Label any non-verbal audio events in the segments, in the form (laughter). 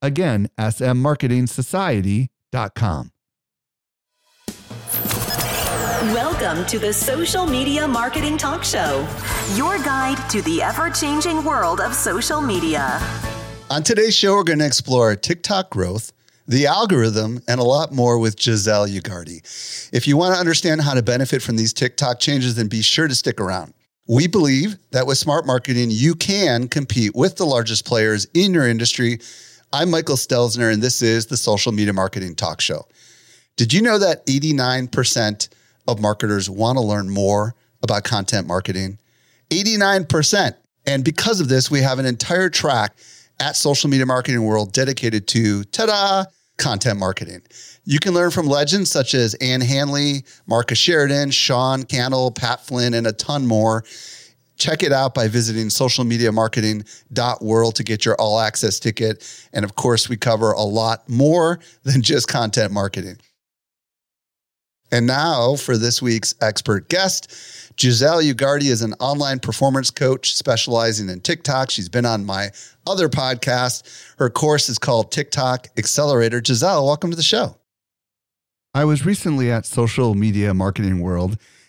Again, smmarketingsociety.com. Welcome to the Social Media Marketing Talk Show, your guide to the ever changing world of social media. On today's show, we're going to explore TikTok growth, the algorithm, and a lot more with Giselle Ugarte. If you want to understand how to benefit from these TikTok changes, then be sure to stick around. We believe that with smart marketing, you can compete with the largest players in your industry. I'm Michael Stelzner, and this is the Social Media Marketing Talk Show. Did you know that 89% of marketers want to learn more about content marketing? 89%. And because of this, we have an entire track at Social Media Marketing World dedicated to ta da, content marketing. You can learn from legends such as Ann Handley, Marcus Sheridan, Sean Cannell, Pat Flynn, and a ton more. Check it out by visiting socialmediamarketing.world to get your all access ticket. And of course, we cover a lot more (laughs) than just content marketing. And now for this week's expert guest. Giselle Ugarte is an online performance coach specializing in TikTok. She's been on my other podcast. Her course is called TikTok Accelerator. Giselle, welcome to the show. I was recently at Social Media Marketing World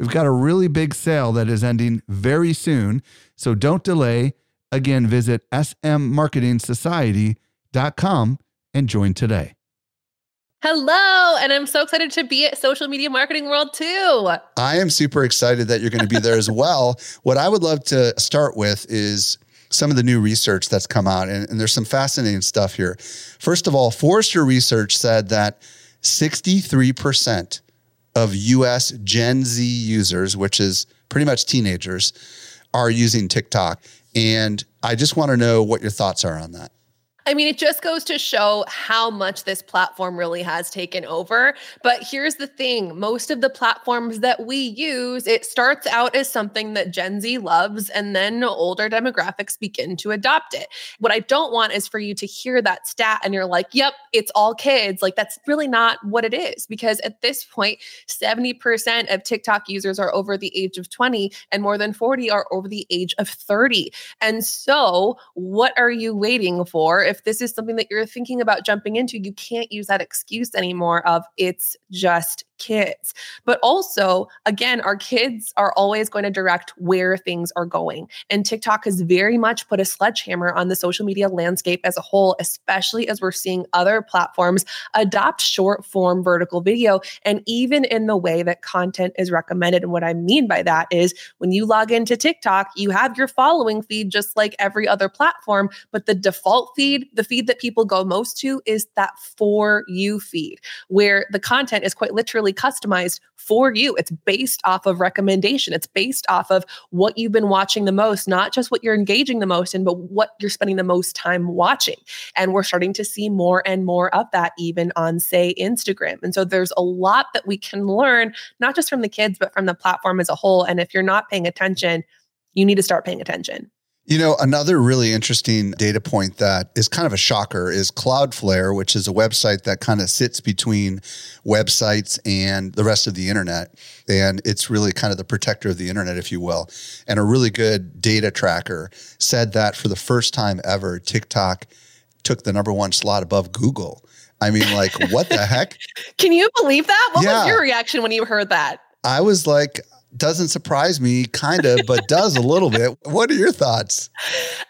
We've got a really big sale that is ending very soon, so don't delay. Again, visit smmarketingsociety.com and join today. Hello, and I'm so excited to be at Social Media Marketing World too. I am super excited that you're going to be there as well. What I would love to start with is some of the new research that's come out, and, and there's some fascinating stuff here. First of all, Forrester Research said that 63% of US Gen Z users, which is pretty much teenagers, are using TikTok. And I just want to know what your thoughts are on that. I mean, it just goes to show how much this platform really has taken over. But here's the thing most of the platforms that we use, it starts out as something that Gen Z loves, and then older demographics begin to adopt it. What I don't want is for you to hear that stat and you're like, yep, it's all kids. Like, that's really not what it is. Because at this point, 70% of TikTok users are over the age of 20, and more than 40 are over the age of 30. And so, what are you waiting for? if this is something that you're thinking about jumping into, you can't use that excuse anymore of it's just kids. But also, again, our kids are always going to direct where things are going. And TikTok has very much put a sledgehammer on the social media landscape as a whole, especially as we're seeing other platforms adopt short form vertical video and even in the way that content is recommended. And what I mean by that is when you log into TikTok, you have your following feed just like every other platform, but the default feed, the feed that people go most to is that for you feed, where the content is quite literally customized for you. It's based off of recommendation. It's based off of what you've been watching the most, not just what you're engaging the most in, but what you're spending the most time watching. And we're starting to see more and more of that even on, say, Instagram. And so there's a lot that we can learn, not just from the kids, but from the platform as a whole. And if you're not paying attention, you need to start paying attention. You know, another really interesting data point that is kind of a shocker is Cloudflare, which is a website that kind of sits between websites and the rest of the internet. And it's really kind of the protector of the internet, if you will. And a really good data tracker said that for the first time ever, TikTok took the number one slot above Google. I mean, like, what the heck? (laughs) Can you believe that? What Yeah. was your reaction when you heard that? I was like, doesn't surprise me, kind of, but does a little bit. What are your thoughts?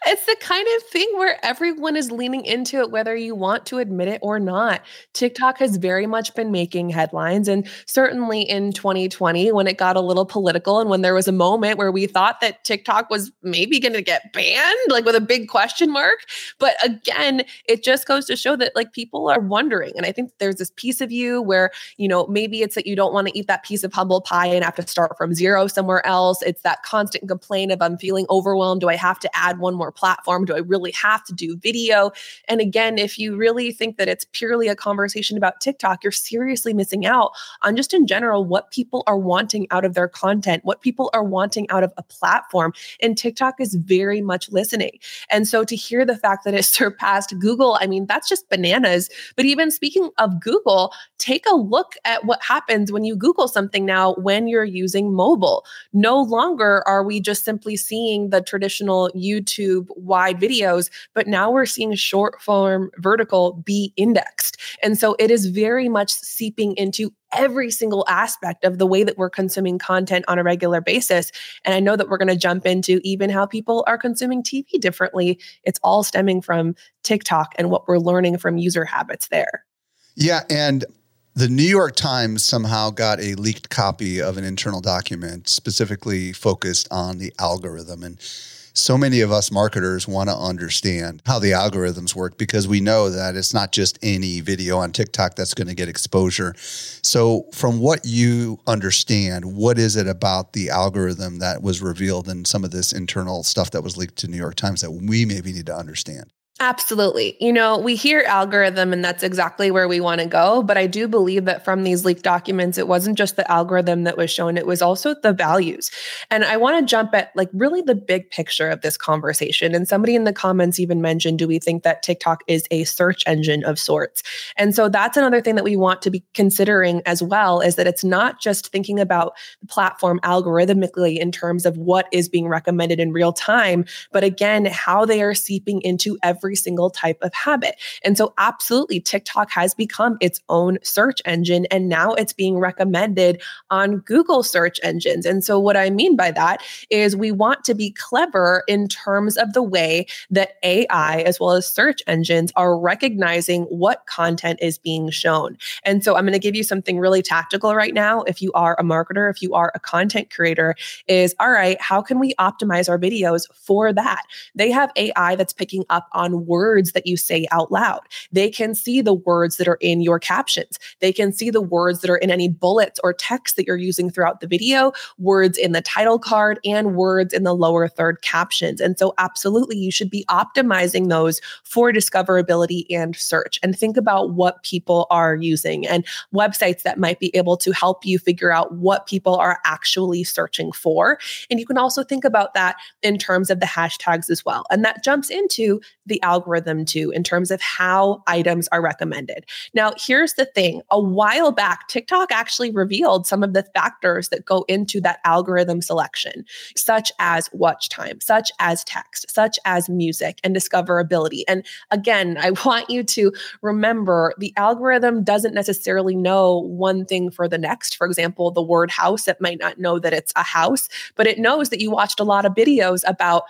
It's the kind of thing where everyone is leaning into it, whether you want to admit it or not. TikTok has very much been making headlines. And certainly in 2020, when it got a little political and when there was a moment where we thought that TikTok was maybe going to get banned, like with a big question mark. But again, it just goes to show that like people are wondering. And I think there's this piece of you where, you know, maybe it's that you don't want to eat that piece of humble pie and have to start from zero somewhere else. It's that constant complaint of I'm feeling overwhelmed. Do I have to add one more platform? Do I really have to do video? And again, if you really think that it's purely a conversation about TikTok, you're seriously missing out on just in general what people are wanting out of their content, what people are wanting out of a platform. And TikTok is very much listening. And so to hear the fact that it (laughs) surpassed Google, I mean, that's just bananas. But even speaking of Google, take a look at what happens when you Google something now when you're using mobile. No longer are we just simply seeing the traditional YouTube wide videos, but now we're seeing short form vertical be indexed. And so it is very much seeping into every single aspect of the way that we're consuming content on a regular basis. And I know that we're going to jump into even how people are consuming TV differently. It's all stemming from TikTok and what we're learning from user habits there. Yeah. And the New York Times somehow got a leaked copy of an internal document specifically focused on the algorithm. And so many of us marketers want to understand how the algorithms work because we know that it's not just any video on TikTok that's going to get exposure. So, from what you understand, what is it about the algorithm that was revealed in some of this internal stuff that was leaked to New York Times that we maybe need to understand? Absolutely. You know, we hear algorithm and that's exactly where we want to go. But I do believe that from these leaked documents, it wasn't just the algorithm that was shown, it was also the values. And I want to jump at like really the big picture of this conversation. And somebody in the comments even mentioned, do we think that TikTok is a search engine of sorts? And so that's another thing that we want to be considering as well is that it's not just thinking about the platform algorithmically in terms of what is being recommended in real time, but again, how they are seeping into every single type of habit. And so, absolutely, TikTok has become its own search engine, and now it's being recommended on Google search engines. And so, what I mean by that is we want to be clever in terms of the way that AI as well as search engines are recognizing what content is being shown. And so, I'm going to give you something really tactical right now. If you are a marketer, if you are a content creator, is all right, how can we optimize our videos for that? They have AI that's picking up on words that you say out loud. They can see the words that are in your captions. They can see the words that are in any bullets or text that you're using throughout the video, words in the title card, and words in the lower third captions. And so, absolutely, you should be optimizing those for discoverability and search. And think about what people are using and websites that might be able to help you figure out what people are actually searching for. And you can also think about that in terms of the hashtags as well. And that jumps into the algorithm too, in terms of how items are recommended. Now, here's the thing a while back, TikTok actually revealed some of the factors that go into that algorithm selection, such as watch time, such as text, such as music and discoverability. And again, I want you to remember the algorithm doesn't necessarily know one thing for the next. For example, the word house, it might not know that it's a house, but it knows that you watched a lot of videos about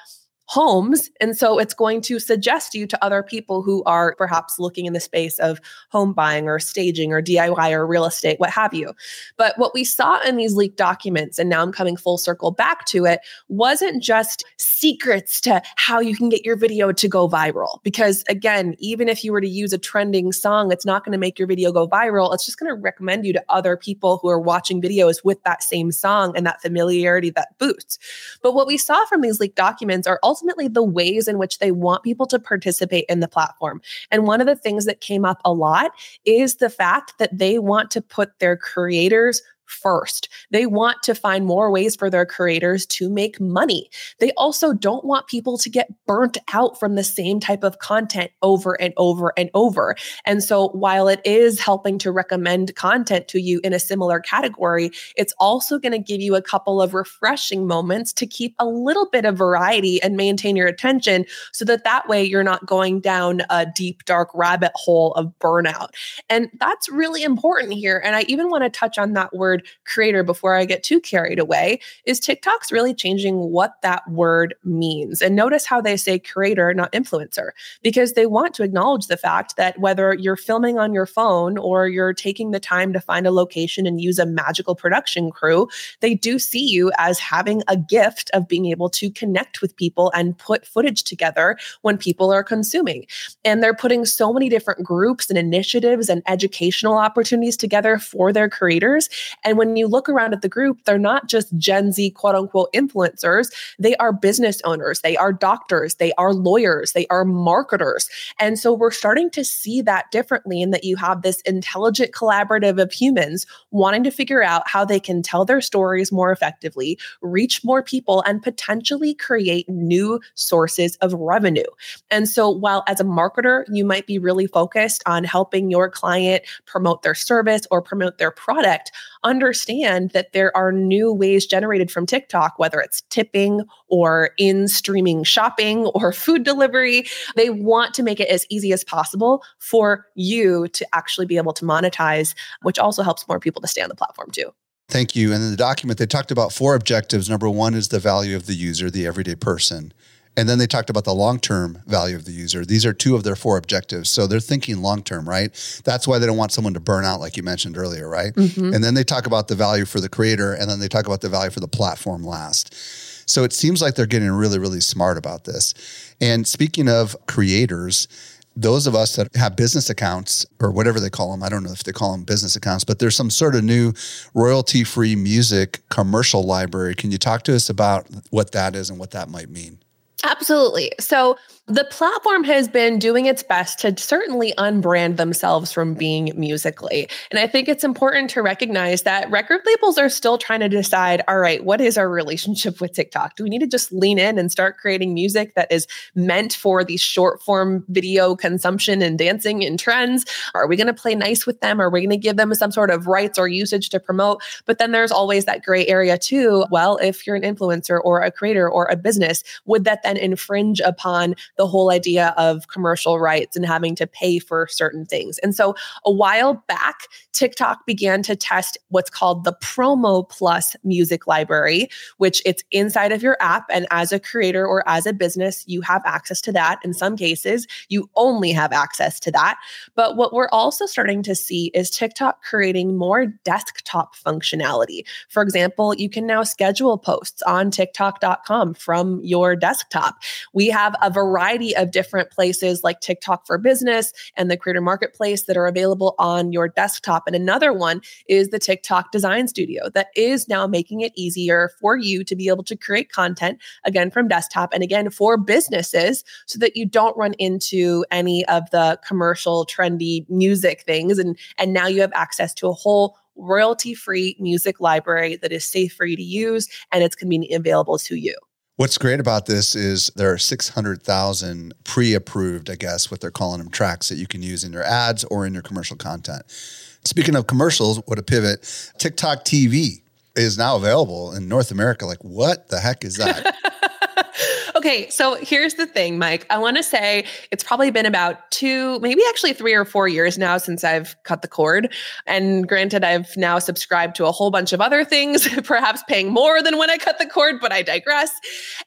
homes. And so it's going to suggest you to other people who are perhaps looking in the space of home buying or staging or DIY or real estate, what have you. But what we saw in these leaked documents, and now I'm coming full circle back to it, wasn't just secrets to how you can get your video to go viral. Because again, even if you were to use a trending song, it's not going to make your video go viral. It's just going to recommend you to other people who are watching videos with that same song and that familiarity that boosts. But what we saw from these leaked documents are ultimately the ways in which they want people to participate in the platform. And one of the things that came up a lot is the fact that they want to put their creators first. They want to find more ways for their creators to make money. They also don't want people to get burnt out from the same type of content over and over and over. And so while it is helping to recommend content to you in a similar category, it's also going to give you a couple of refreshing moments to keep a little bit of variety and maintain your attention so that that way you're not going down a deep dark rabbit hole of burnout. And that's really important here. And I even want to touch on that word creator before I get too carried away is TikTok's really changing what that word means. And notice how they say creator, not influencer, because they want to acknowledge the fact that whether you're filming on your phone or you're taking the time to find a location and use a magical production crew, they do see you as having a gift of being able to connect with people and put footage together when people are consuming. And they're putting so many different groups and initiatives and educational opportunities together for their creators. And when you look around at the group, they're not just Gen Z quote unquote influencers, they are business owners, they are doctors, they are lawyers, they are marketers. And so we're starting to see that differently in that you have this intelligent collaborative of humans wanting to figure out how they can tell their stories more effectively, reach more people, and potentially create new sources of revenue. And so while as a marketer, you might be really focused on helping your client promote their service or promote their product, understand that there are new ways generated from TikTok, whether it's tipping or in streaming shopping (laughs) or food delivery. They want to make it as easy as possible for you to actually be able to monetize, which also helps more people to stay on the platform too. Thank you. And in the document, they talked about four objectives. Number one is the value of the user, the everyday person. And then they talked about the long term value of the user. These are two of their four objectives. So they're thinking long term, right? That's why they don't want someone to burn out, like you mentioned earlier, right? Mm-hmm. And then they talk about the value for the creator, and then they talk about the value for the platform last. So it seems like they're getting really, really smart about this. And speaking of creators, those of us that have business accounts or whatever they call them, I don't know if they call them business accounts, but there's some sort of new royalty free music commercial library. Can you talk to us about what that is and what that might mean? Absolutely. So the platform has been doing its best to certainly unbrand themselves from being Musical.ly. And I think it's important to recognize that record labels are still trying to decide all right, what is our relationship with TikTok? Do we need to just lean in and start creating music that is meant for the short form video consumption and dancing and trends? Are we going to play nice with them? Are we going to give them some sort of rights or usage to promote? But then there's always that gray area too. Well, if you're an influencer or a creator or a business, would that then infringe upon the whole idea of commercial rights and having to pay for certain things. And so a while back, TikTok began to test what's called the Promo Plus music library, which it's inside of your app. And as a creator or as a business, you have access to that. In some cases, you only have access to that. But what we're also starting to see is TikTok creating more desktop functionality. For example, you can now schedule posts on TikTok.com from your desktop. We have a variety of different places like TikTok for Business and the Creator Marketplace that are available on your desktop. And another one is the TikTok Design Studio that is now making it easier for you to be able to create content again from desktop and again for businesses so that you don't run into any of the commercial trendy music things and and now you have access to a whole royalty free music library that is safe for you to use and it's conveniently available to you. What's great about this is there are 600,000 pre approved, I guess, what they're calling them tracks that you can use in your ads or in your commercial content. Speaking of commercials, what a pivot, TikTok TV is now available in North America. Like, what the heck is that? (laughs) Okay, so here's the thing, Mike. I want to say it's probably been about two, maybe actually three or four years now since I've cut the cord. And granted, I've now subscribed to a whole bunch of other things, (laughs) perhaps paying more than when I cut the cord, but I digress.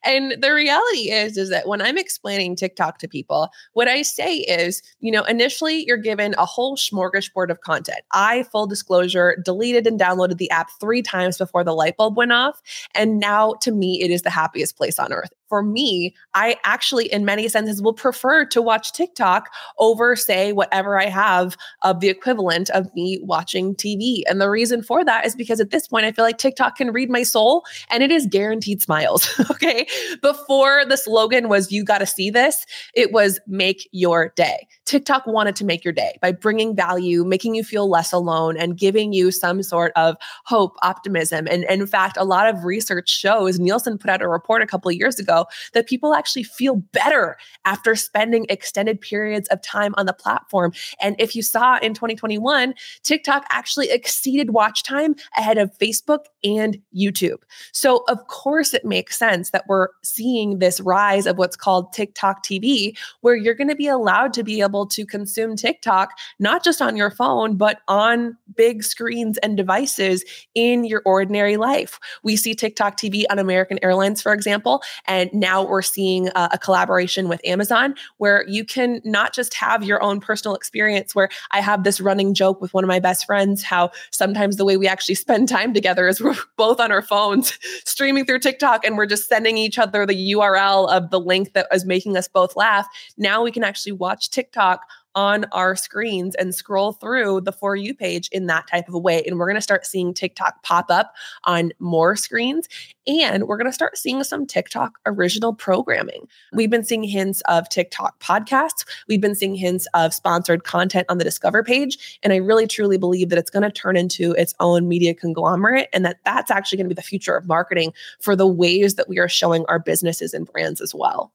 And the reality is, is that when I'm explaining TikTok to people, what I say is, you know, initially you're given a whole smorgasbord of content. I, full disclosure, deleted and downloaded the app three times before the light bulb went off. And now to me, it is the happiest place on earth for me, I actually, in many senses, will prefer to watch TikTok over, say, whatever I have of the equivalent of me watching TV. And the reason for that is because at this point, I feel like TikTok can read my soul and it is guaranteed smiles. (laughs) okay. Before the slogan was, you got to see this, it was make your day. TikTok wanted to make your day by bringing value, making you feel less alone, and giving you some sort of hope, optimism. And, and in fact, a lot of research shows, Nielsen put out a report a couple of years ago, that people actually feel better after spending extended periods of time on the platform. And if you saw in 2021, TikTok actually exceeded watch time ahead of Facebook and YouTube. So, of course, it makes sense that we're seeing this rise of what's called TikTok TV, where you're going to be allowed to be able to consume TikTok, not just on your phone, but on big screens and devices in your ordinary life. We see TikTok TV on American Airlines, for example, and now we're seeing a collaboration with Amazon where you can not just have your own personal experience. Where I have this running joke with one of my best friends how sometimes the way we actually spend time together is (laughs) we're both on our phones (laughs) streaming through TikTok and we're just sending each other the URL of the link that is making us both laugh. Now we can actually watch TikTok on our screens and scroll through the For You page in that type of a way. And we're going to start seeing TikTok pop up on more screens. And we're going to start seeing some TikTok original programming. We've been seeing hints of TikTok podcasts. We've been seeing hints of sponsored content on the Discover page. And I really truly believe that it's going to turn into its own media conglomerate and that that's actually going to be the future of marketing for the ways that we are showing our businesses and brands as well.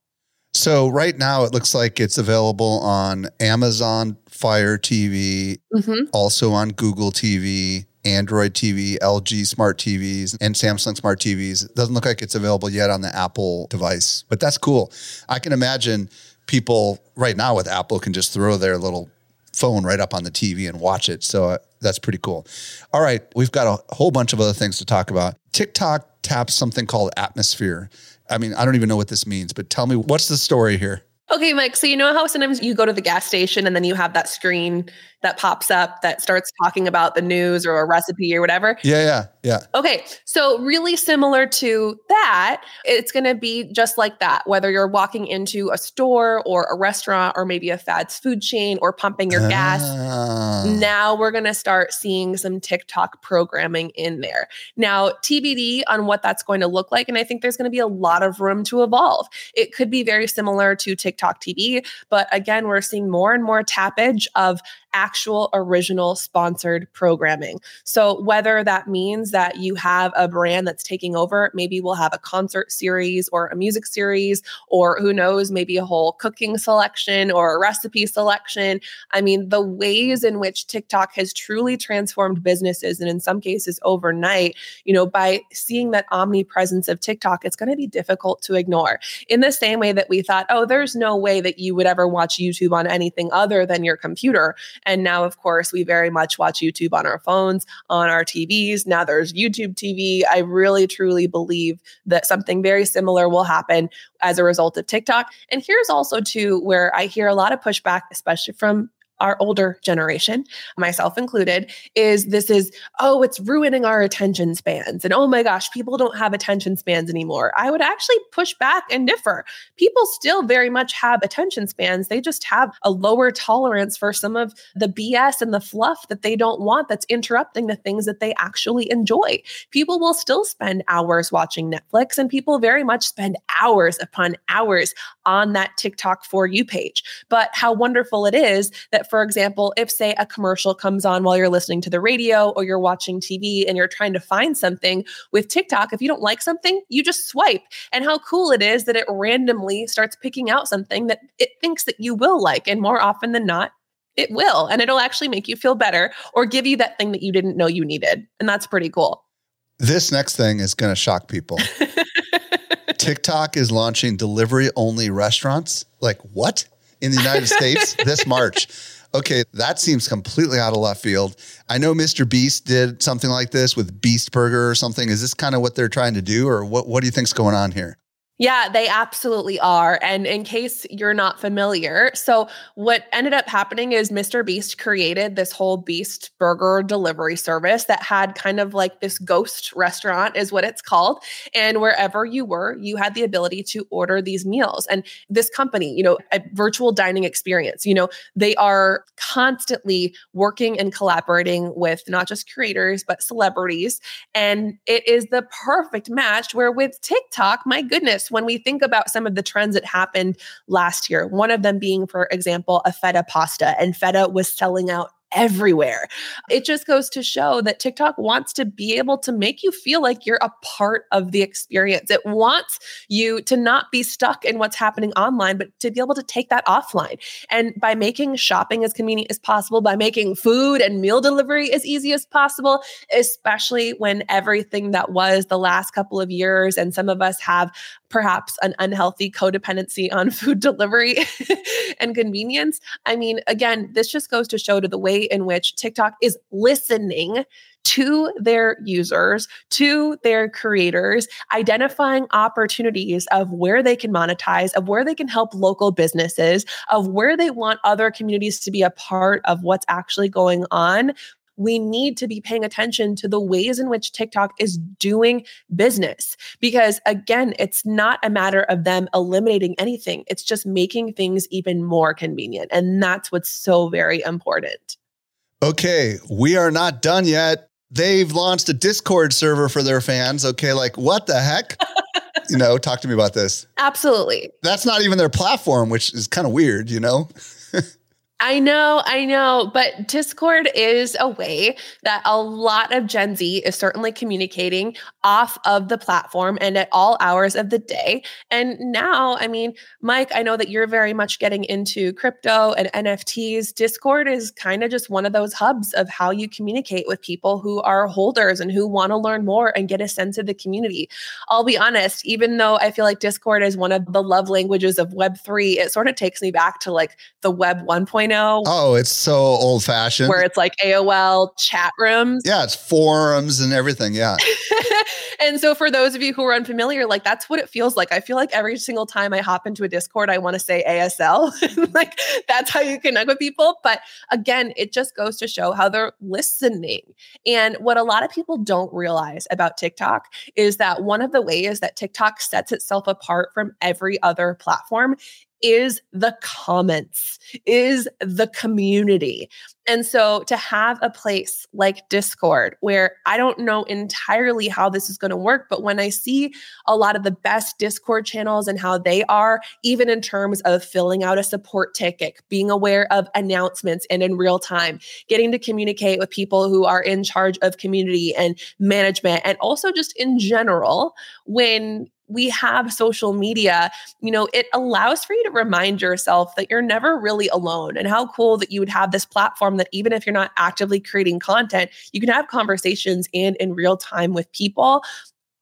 So right now it looks like it's available on Amazon Fire TV, mm-hmm. also on Google TV, Android TV, LG smart TVs, and Samsung smart TVs. It doesn't look like it's available yet on the Apple device, but that's cool. I can imagine people right now with Apple can just throw their little phone right up on the TV and watch it. So uh, that's pretty cool. All right, we've got a whole bunch of other things to talk about. TikTok taps something called atmosphere. I mean, I don't even know what this means, but tell me what's the story here? Okay, Mike. So you know how sometimes you go to the gas station and then you have that screen that pops up that starts talking about the news or a recipe or whatever? Yeah, yeah, yeah. Okay. So really similar to that, it's going to be just like that. Whether you're walking into a store or a restaurant or maybe a fast food chain or pumping your gas, ah. now we're going to start seeing some TikTok programming in there. Now, TBD on what that's going to look like. And I think there's going to be a lot of room to evolve. It could be very similar to TikTok TV, but again, we're seeing more and more tappage of actual original sponsored programming. So, whether that means that you have a brand that's taking over, maybe we'll have a concert series or a music series, or who knows, maybe a whole cooking selection or a recipe selection. I mean, the ways in which TikTok has truly transformed businesses, and in some cases overnight, you know, by seeing that omnipresence of TikTok, it's going to be difficult to ignore. In the same way that we thought, oh, there's no way that you would ever watch YouTube on anything other than your computer. And now, of course, we very much watch YouTube on our phones, on our TVs. Now there's YouTube TV. I really, truly believe that something very similar will happen as a result of TikTok. And here's also, too, where I hear a lot of pushback, especially from our older generation, myself included, is this is, oh, it's ruining our attention spans. And oh my gosh, people don't have attention spans anymore. I would actually push back and differ. People still very much have attention spans. They just have a lower tolerance for some of the BS and the fluff that they don't want that's interrupting the things that they actually enjoy. People will still spend hours watching Netflix, and people very much spend hours upon hours on that TikTok for you page. But how wonderful it is that for example, if say a commercial comes on while you're listening to the radio or you're watching TV and you're trying to find something with TikTok, if you don't like something, you just swipe. And how cool it is that it randomly starts picking out something that it thinks that you will like. And more often than not, it will. And it'll actually make you feel better or give you that thing that you didn't know you needed. And that's pretty cool. This next thing is going to shock people. (laughs) TikTok is launching delivery only restaurants. Like, what? In the United States this March. Okay, that seems completely out of left field. I know Mr. Beast did something like this with Beast Burger or something. Is this kind of what they're trying to do, or what? What do you think's going on here? Yeah, they absolutely are. And in case you're not familiar, so what ended up happening is Mr. Beast created this whole Beast burger delivery service that had kind of like this ghost restaurant, is what it's called. And wherever you were, you had the ability to order these meals. And this company, you know, a virtual dining experience, you know, they are constantly working and collaborating with not just creators, but celebrities. And it is the perfect match where with TikTok, my goodness, when we think about some of the trends that happened last year, one of them being, for example, a feta pasta, and feta was selling out everywhere. It just goes to show that TikTok wants to be able to make you feel like you're a part of the experience. It wants you to not be stuck in what's happening online, but to be able to take that offline. And by making shopping as convenient as possible, by making food and meal delivery as easy as possible, especially when everything that was the last couple of years, and some of us have perhaps an unhealthy codependency on (laughs) food delivery (laughs) and convenience. I mean, again, this just goes to show to the way in which TikTok is listening to their users, to their creators, identifying opportunities of where they can monetize, of where they can help local businesses, of where they want other communities to be a part of what's actually going on we need to be paying attention to the ways in which TikTok is doing business. Because again, it's not a matter of them eliminating anything, it's just making things even more convenient. And that's what's so very important. Okay, we are not done yet. They've launched a Discord server for their fans. Okay, like what the heck? you know, talk to me about this. Absolutely. That's not even their platform, which is kind of weird, you know? (laughs) I know, I know, but Discord is a way that a lot of Gen Z is certainly communicating off of the platform and at all hours of the day. And now, I mean, Mike, I know that you're very much getting into crypto and NFTs. Discord is kind of just one of those hubs of how you communicate with people who are holders and who want to learn more and get a sense of the community. I'll be honest, even though I feel like Discord is one of the love languages of Web3, it sort of takes me back to like the Web 1.0 Oh, it's so old fashioned. Where it's like AOL chat rooms. Yeah, it's forums and everything. Yeah. (laughs) and so for those of you who are unfamiliar, like that's what it feels like. I feel like every single time I hop into a Discord, I want to say ASL. (laughs) like that's how you connect with people. But again, it just goes to show how they're listening. And what a lot of people don't realize about TikTok is that one of the ways that TikTok sets itself apart from every other platform is the comments, is the community. And so to have a place like Discord, where I don't know entirely how this is going to work, but when I see a lot of the best Discord channels and how they are, even in terms of filling out a support ticket, being aware of announcements and in real time, getting to communicate with people who are in charge of community and management, and also just in general, when we have social media, you know, it allows for you to remind yourself that you're never really alone and how cool that you would have this platform that even if you're not actively creating content, you can have conversations and in real time with people.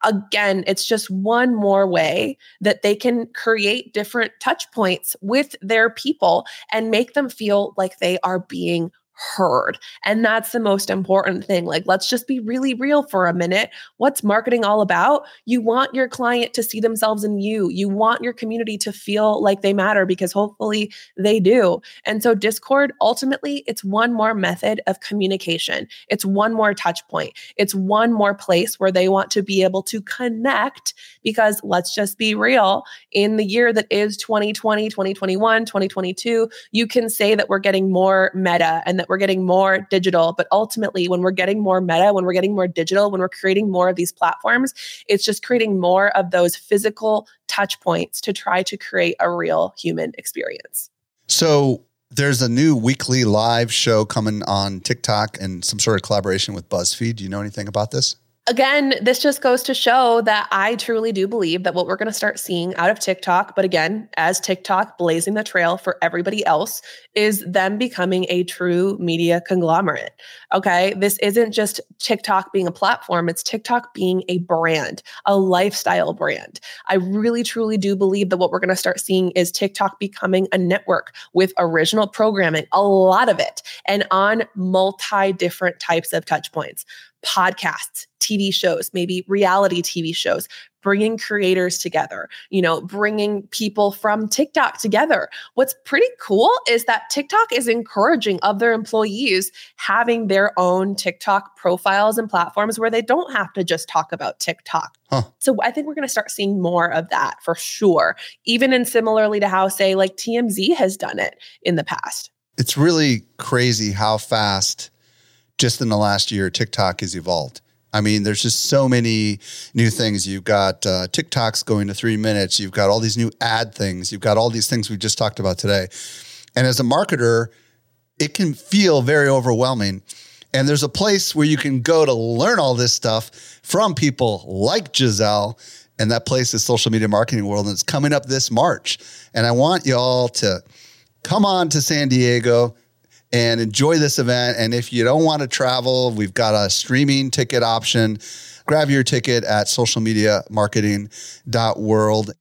Again, it's just one more way that they can create different touch points with their people and make them feel like they are being heard. And that's the most important thing. Like, let's just be really real for a minute. What's marketing all about? You want your client to see themselves in you. You want your community to feel like they matter because hopefully they do. And so, Discord ultimately, it's one more method of communication. It's one more touch point. It's one more place where they want to be able to connect because let's just be real. In the year that is 2020, 2021, 2022, you can say that we're getting more meta and that we're getting more digital. But ultimately, when we're getting more meta, when we're getting more digital, when we're creating more of these platforms, it's just creating more of those physical touch points to try to create a real human experience. So, there's a new weekly live show coming on TikTok and some sort of collaboration with BuzzFeed. Do you know anything about this? Again, this just goes to show that I truly do believe that what we're going to start seeing out of TikTok, but again, as TikTok blazing the trail for everybody else, is them becoming a true media conglomerate. Okay. This isn't just TikTok being a platform, it's TikTok being a brand, a lifestyle brand. I really, truly do believe that what we're going to start seeing is TikTok becoming a network with original programming, a lot of it, and on multi different types of touch points podcasts, TV shows, maybe reality TV shows, bringing creators together, you know, bringing people from TikTok together. What's pretty cool is that TikTok is encouraging other employees having their own TikTok profiles and platforms where they don't have to just talk about TikTok. Huh. So I think we're going to start seeing more of that for sure, even in similarly to how, say, like TMZ has done it in the past. It's really crazy how fast just in the last year TikTok has evolved. I mean, there's just so many new things. You've got uh, TikToks going to three minutes. You've got all these new ad things. You've got all these things we just talked about today. And as a marketer, it can feel very overwhelming. And there's a place where you can go to learn all this stuff from people like Giselle. And that place is Social Media Marketing World. And it's coming up this March. And I want you all to come on to San Diego and enjoy this event. And if you don't want to travel, we've got a streaming ticket option. Grab your ticket at socialmediamarketing.world.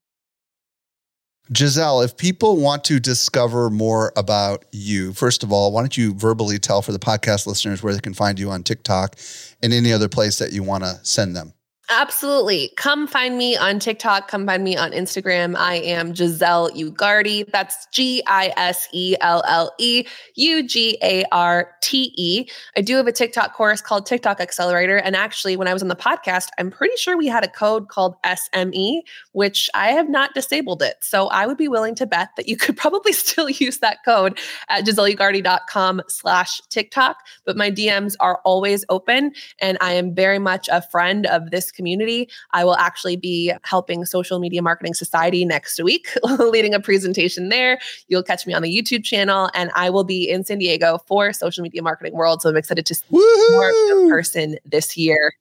Giselle, if people want to discover more about you, first of all, why don't you verbally tell for the podcast listeners where they can find you on TikTok and any other place that you want to send them? Absolutely. Come find me on TikTok. Come find me on Instagram. I am Giselle Ugarte. That's G I S E L L E U G A R T E. I do have a TikTok course called TikTok Accelerator. And actually, when I was on the podcast, I'm pretty sure we had a code called SME, which I have not disabled it. So I would be willing to bet that you (laughs) could probably still use that code at giselleugarte.com slash TikTok. But my DMs are always open. And I am very much a friend of this community. I will actually be helping Social Media Marketing Society next week, (laughs) leading a presentation there. You'll catch me on the YouTube channel, and I will be in San Diego for Social Media Marketing World. So I'm excited to see Woo-hoo! more in person this year.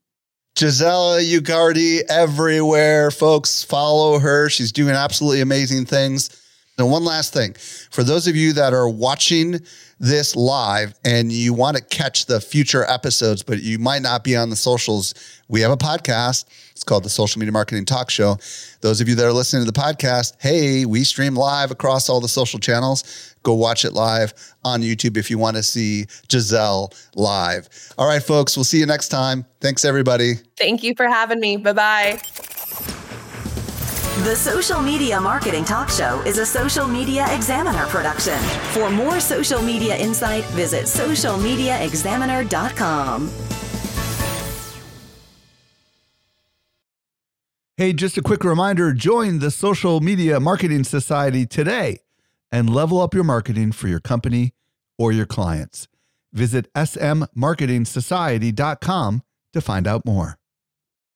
Giselle Ugarte everywhere. Folks, follow her. She's doing absolutely amazing things. And one last thing for those of you that are watching this live and you want to catch the future episodes, but you might not be on the socials, we have a podcast. It's called the Social Media Marketing Talk Show. Those of you that are listening to the podcast, hey, we stream live across all the social channels. Go watch it live on YouTube if you want to see Giselle live. All right, folks, we'll see you next time. Thanks, everybody. Thank you for having me. Bye bye. The Social Media Marketing Talk Show is a Social Media Examiner production. For more social media insight, visit socialmediaexaminer.com. Hey, just a quick reminder join the Social Media Marketing Society today and level up your marketing for your company or your clients. Visit smmarketingsociety.com to find out more.